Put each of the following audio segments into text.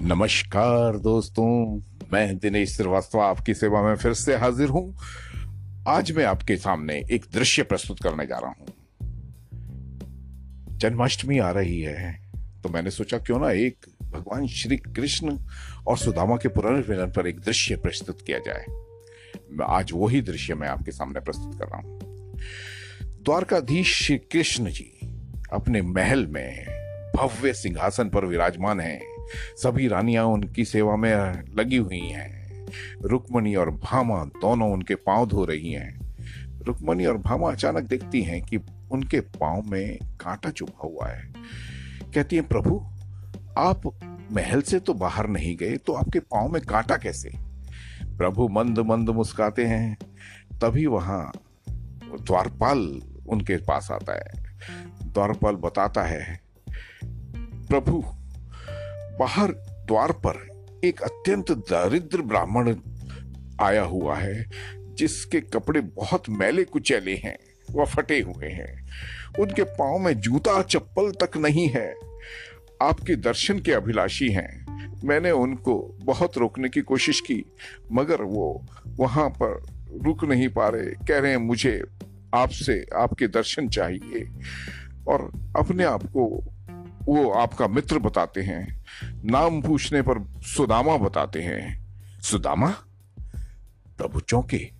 नमस्कार दोस्तों, मैं दिनेश श्रीवास्तव, आपकी सेवा में फिर से हाजिर हूँ। आज मैं आपके सामने एक दृश्य प्रस्तुत करने जा रहा हूँ। जन्माष्टमी आ रही है तो मैंने सोचा क्यों ना एक भगवान श्री कृष्ण और सुदामा के पुनर्मिलन पर एक दृश्य प्रस्तुत किया जाए। आज वही दृश्य मैं आपके सामने प्रस्तुत कर रहा हूँ। द्वारकाधीश श्री कृष्ण जी अपने महल में भव्य सिंहासन पर विराजमान हैं। सभी रानियाँ उनकी सेवा में लगी हुई हैं। रुक्मणी और भामा दोनों उनके पाँव धो रही हैं। रुक्मणी और भामा अचानक देखती हैं कि उनके पाँव में कांटा चुभा हुआ है। कहती हैं, प्रभु, आप महल से तो बाहर नहीं गए तो आपके पाँव में कांटा कैसे? प्रभु मंद मंद मुस्काते हैं। तभी वहाँ द्वारपाल उनके पास आता है। द्वारपाल बताता है, प्रभु बाहर द्वार पर एक अत्यंत दरिद्र ब्राह्मण आया हुआ है, जिसके कपड़े बहुत मैले कुचैले हैं, वह फटे हुए हैं। उनके पाँव में जूता चप्पल तक नहीं है। आपके दर्शन के अभिलाषी हैं। मैंने उनको बहुत रोकने की कोशिश की, मगर वो वहाँ पर रुक नहीं पा रहे। कह रहे हैं, मुझे आपसे आपके दर्शन चाहिए और अपने आप को वो आपका मित्र बताते हैं। नाम पूछने पर सुदामा बताते हैं। सुदामा? प्रभु चौंके।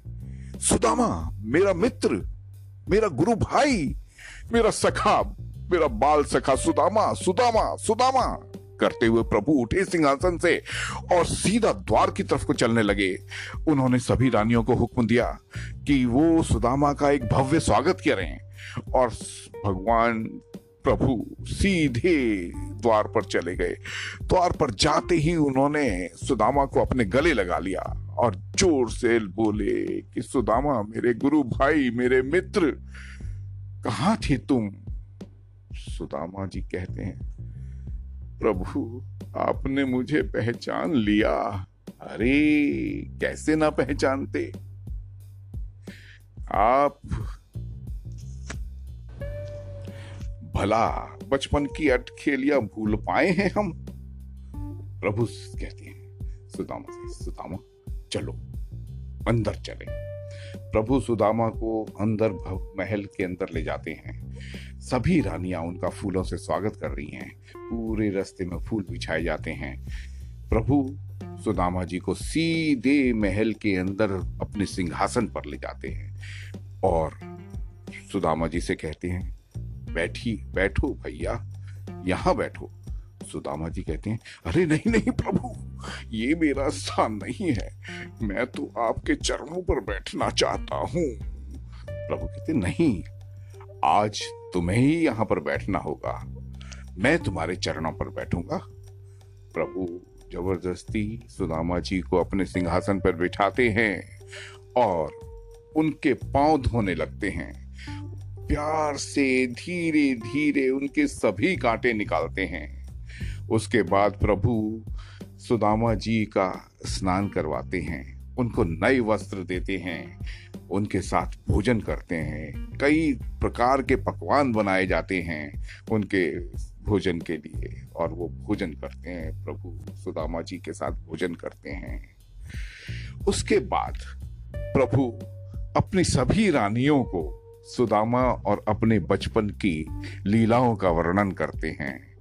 सुदामा, मेरा मित्र, मेरा गुरु भाई, मेरा सखा, मेरा बाल सखा सुदामा सुदामा सुदामा। करते हुए प्रभु उठे सिंहासन से और सीधा द्वार की तरफ़ को चलने लगे। उन्होंने सभी रानियों को हुक्म दिया कि वो सुदामा का एक भव्य स्वागत करें और भगवान प्रभु सीधे द्वार पर चले गए। द्वार पर जाते ही उन्होंने सुदामा को अपने गले लगा लिया और ज़ोर से बोले कि, सुदामा, मेरे गुरु भाई, मेरे मित्र, कहा थे तुम? सुदामा जी कहते हैं, प्रभु, आपने मुझे पहचान लिया। अरे, कैसे ना पहचानते? आप भला, बचपन की अटखेलियाँ भूल पाए हैं हम? प्रभु कहते हैं, सुदामा से, सुदामा, चलो, अंदर चले। प्रभु सुदामा को अंदर महल के अंदर ले जाते हैं। सभी रानियाँ उनका फूलों से स्वागत कर रही हैं। पूरे रास्ते में फूल बिछाए जाते हैं। प्रभु सुदामा जी को सीधे महल के अंदर अपने सिंहासन पर ले जाते हैं। और सुदामा जी से कहते हैं बैठी, बैठो भैया, यहाँ बैठो। सुदामा जी कहते हैं, अरे नहीं नहीं प्रभु, ये मेरा स्थान नहीं है। मैं तो आपके चरणों पर बैठना चाहता हूँ। प्रभु कहते, नहीं, आज तुम्हें ही यहाँ पर बैठना होगा। मैं तुम्हारे चरणों पर बैठूँगा। प्रभु ज़बरदस्ती सुदामा जी को अपने सिंहासन पर बिठाते हैं और उनके पाँव धोने लगते हैं। प्यार से धीरे धीरे उनके सभी कांटे निकालते हैं। उसके बाद प्रभु सुदामा जी का स्नान करवाते हैं, उनको नए वस्त्र देते हैं, उनके साथ भोजन करते हैं, कई प्रकार के पकवान बनाए जाते हैं उनके भोजन के लिए और वो भोजन करते हैं, प्रभु सुदामा जी के साथ भोजन करते हैं। उसके बाद प्रभु अपनी सभी रानियों को सुदामा और अपने बचपन की लीलाओं का वर्णन करते हैं।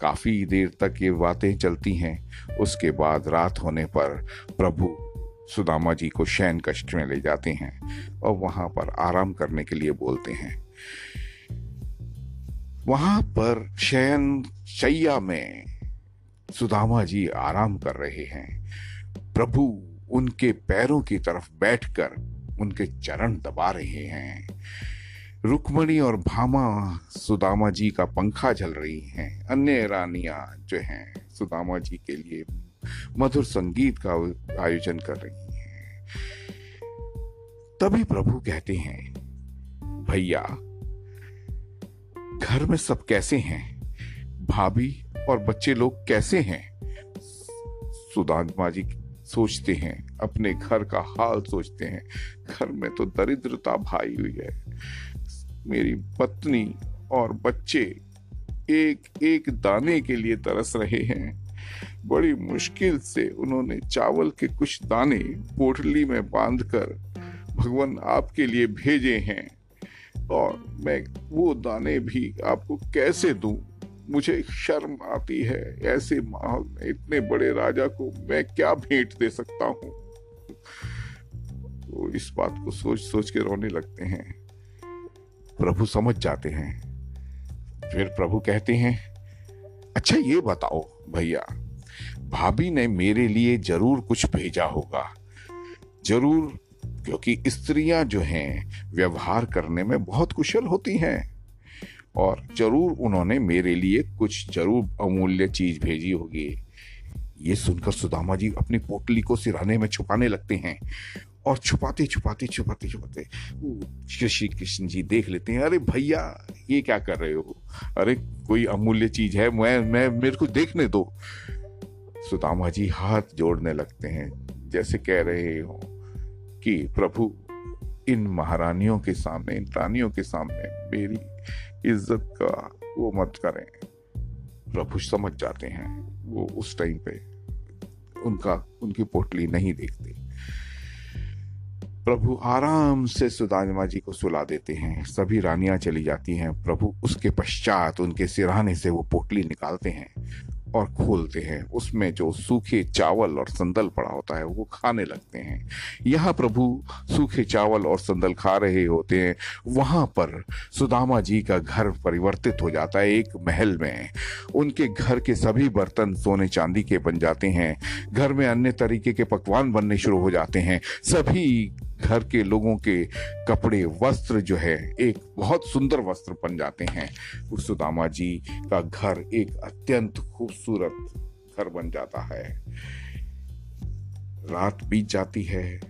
काफ़ी देर तक ये बातें चलती हैं। उसके बाद रात होने पर प्रभु सुदामा जी को शयन कष्ट में ले जाते हैं और वहाँ पर आराम करने के लिए बोलते हैं। वहाँ पर शयन शैया में सुदामा जी आराम कर रहे हैं। प्रभु उनके पैरों की तरफ़ बैठकर उनके चरण दबा रहे हैं। रुक्मणी और भामा सुदामा जी का पंखा झल रही हैं। अन्य रानियाँ जो हैं, सुदामा जी के लिए मधुर संगीत का आयोजन कर रही हैं। तभी प्रभु कहते हैं, भैया, घर में सब कैसे हैं? भाभी और बच्चे लोग कैसे हैं? सुदामा जी सोचते हैं, अपने घर का हाल सोचते हैं। घर में तो दरिद्रता भाई हुई है। मेरी पत्नी और बच्चे एक एक दाने के लिए तरस रहे हैं। बड़ी मुश्किल से उन्होंने चावल के कुछ दाने पोटली में बांधकर भगवान आपके लिए भेजे हैं। और मैं वो दाने भी आपको कैसे दूँ? मुझे शर्म आती है ऐसे माहौल में, इतने बड़े राजा को मैं क्या भेंट दे सकता हूँ? तो इस बात को सोच सोच के रोने लगते हैं। प्रभु समझ जाते हैं। फिर प्रभु कहते हैं अच्छा ये बताओ भैया, भाभी ने मेरे लिए ज़रूर कुछ भेजा होगा। ज़रूर, क्योंकि स्त्रियाँ जो हैं, व्यवहार करने में बहुत कुशल होती हैं। और ज़रूर उन्होंने मेरे लिए कुछ ज़रूर अमूल्य चीज़ भेजी होगी। ये सुनकर सुदामा जी अपनी पोटली को सिराने में छुपाने लगते हैं और छुपाते छुपाते छुपाते छुपाते श्री कृष्ण जी देख लेते हैं। अरे भैया, ये क्या कर रहे हो? अरे कोई अमूल्य चीज़ है, मैं मैं, मेरे को देखने दो। सुदामा जी हाथ जोड़ने लगते हैं, जैसे कह रहे हो कि, प्रभु, इन महारानियों के सामने, इन रानियों के सामने मेरी इज़्ज़त का वो मत करें। प्रभु समझ जाते हैं, वो उस टाइम पे उनका, उनकी पोटली नहीं देखते। प्रभु आराम से सुदामा जी को सुला देते हैं, सभी रानियाँ चली जाती हैं, प्रभु उसके पश्चात उनके सिराने से वो पोटली निकालते हैं। और खोलते हैं। उसमें जो सूखे चावल और संदल पड़ा होता है, वो खाने लगते हैं। यहाँ प्रभु सूखे चावल और संदल खा रहे होते हैं। वहाँ पर सुदामा जी का घर परिवर्तित हो जाता है एक महल में। उनके घर के सभी बर्तन सोने चांदी के बन जाते हैं। घर में अन्य तरीके के पकवान बनने शुरू हो जाते हैं। सभी घर के लोगों के कपड़े, वस्त्र जो है, एक बहुत सुंदर वस्त्र बन जाते हैं। उस सुदामा जी का घर एक अत्यंत खूबसूरत घर बन जाता है। रात बीत जाती है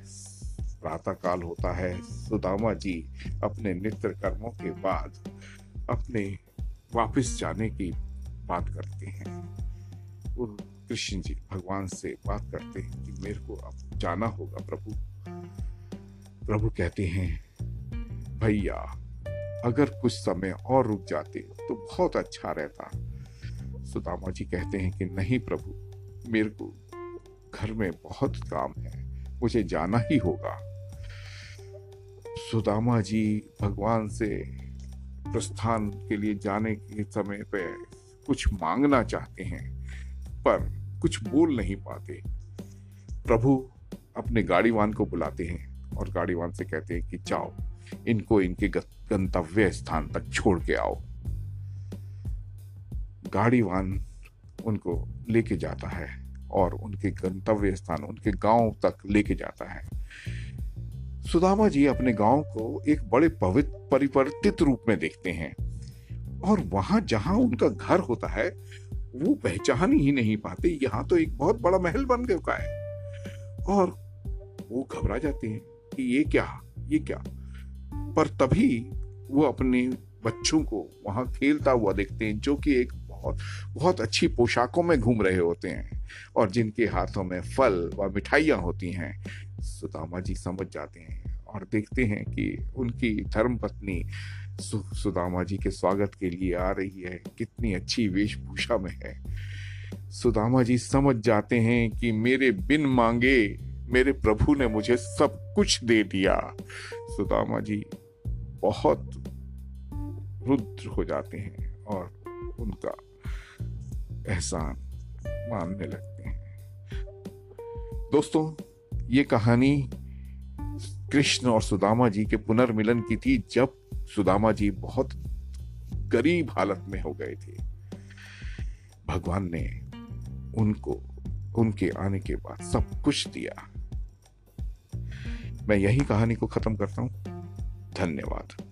प्रातः काल होता है। सुदामा जी अपने नित्य कर्मों के बाद अपने वापस जाने की बात करते हैं। कृष्ण जी भगवान से बात करते हैं कि मेरे को अब जाना होगा प्रभु। प्रभु कहते हैं, भैया, अगर कुछ समय और रुक जाते तो बहुत अच्छा रहता। सुदामा जी कहते हैं कि, नहीं प्रभु, मेरे को घर में बहुत काम है, मुझे जाना ही होगा। सुदामा जी भगवान से प्रस्थान के लिए जाने के समय पे कुछ मांगना चाहते हैं, पर कुछ बोल नहीं पाते। प्रभु अपने गाड़ीवान को बुलाते हैं। और गाड़ीवान से कहते हैं कि जाओ इनको इनके गंतव्य स्थान तक छोड़ के आओ। गाड़ीवान उनको लेके जाता है और उनके गंतव्य स्थान उनके गाँव तक लेके जाता है। सुदामा जी अपने गाँव को एक बड़े पवित्र परिवर्तित रूप में देखते हैं और वहाँ जहाँ उनका घर होता है वो पहचान ही नहीं पाते। यहाँ तो एक बहुत बड़ा महल बन गया है और वो घबरा जाते हैं। कि ये क्या ये क्या? पर तभी वो अपने बच्चों को वहाँ खेलता हुआ देखते हैं, जो कि एक बहुत बहुत अच्छी पोशाकों में घूम रहे होते हैं और जिनके हाथों में फल व मिठाइयाँ होती हैं। सुदामा जी समझ जाते हैं और देखते हैं कि उनकी धर्म पत्नी सुदामा जी के स्वागत के लिए आ रही है। कितनी अच्छी वेशभूषा में है। सुदामा जी समझ जाते हैं कि मेरे बिन मांगे मेरे प्रभु ने मुझे सब कुछ दे दिया। सुदामा जी बहुत रुद्र हो जाते हैं और उनका एहसान मानने लगते हैं। दोस्तों, ये कहानी कृष्ण और सुदामा जी के पुनर्मिलन की थी जब सुदामा जी बहुत गरीब हालत में हो गए थे। भगवान ने उनको, उनके आने के बाद सब कुछ दिया। मैं यही कहानी को खत्म करता हूँ। धन्यवाद।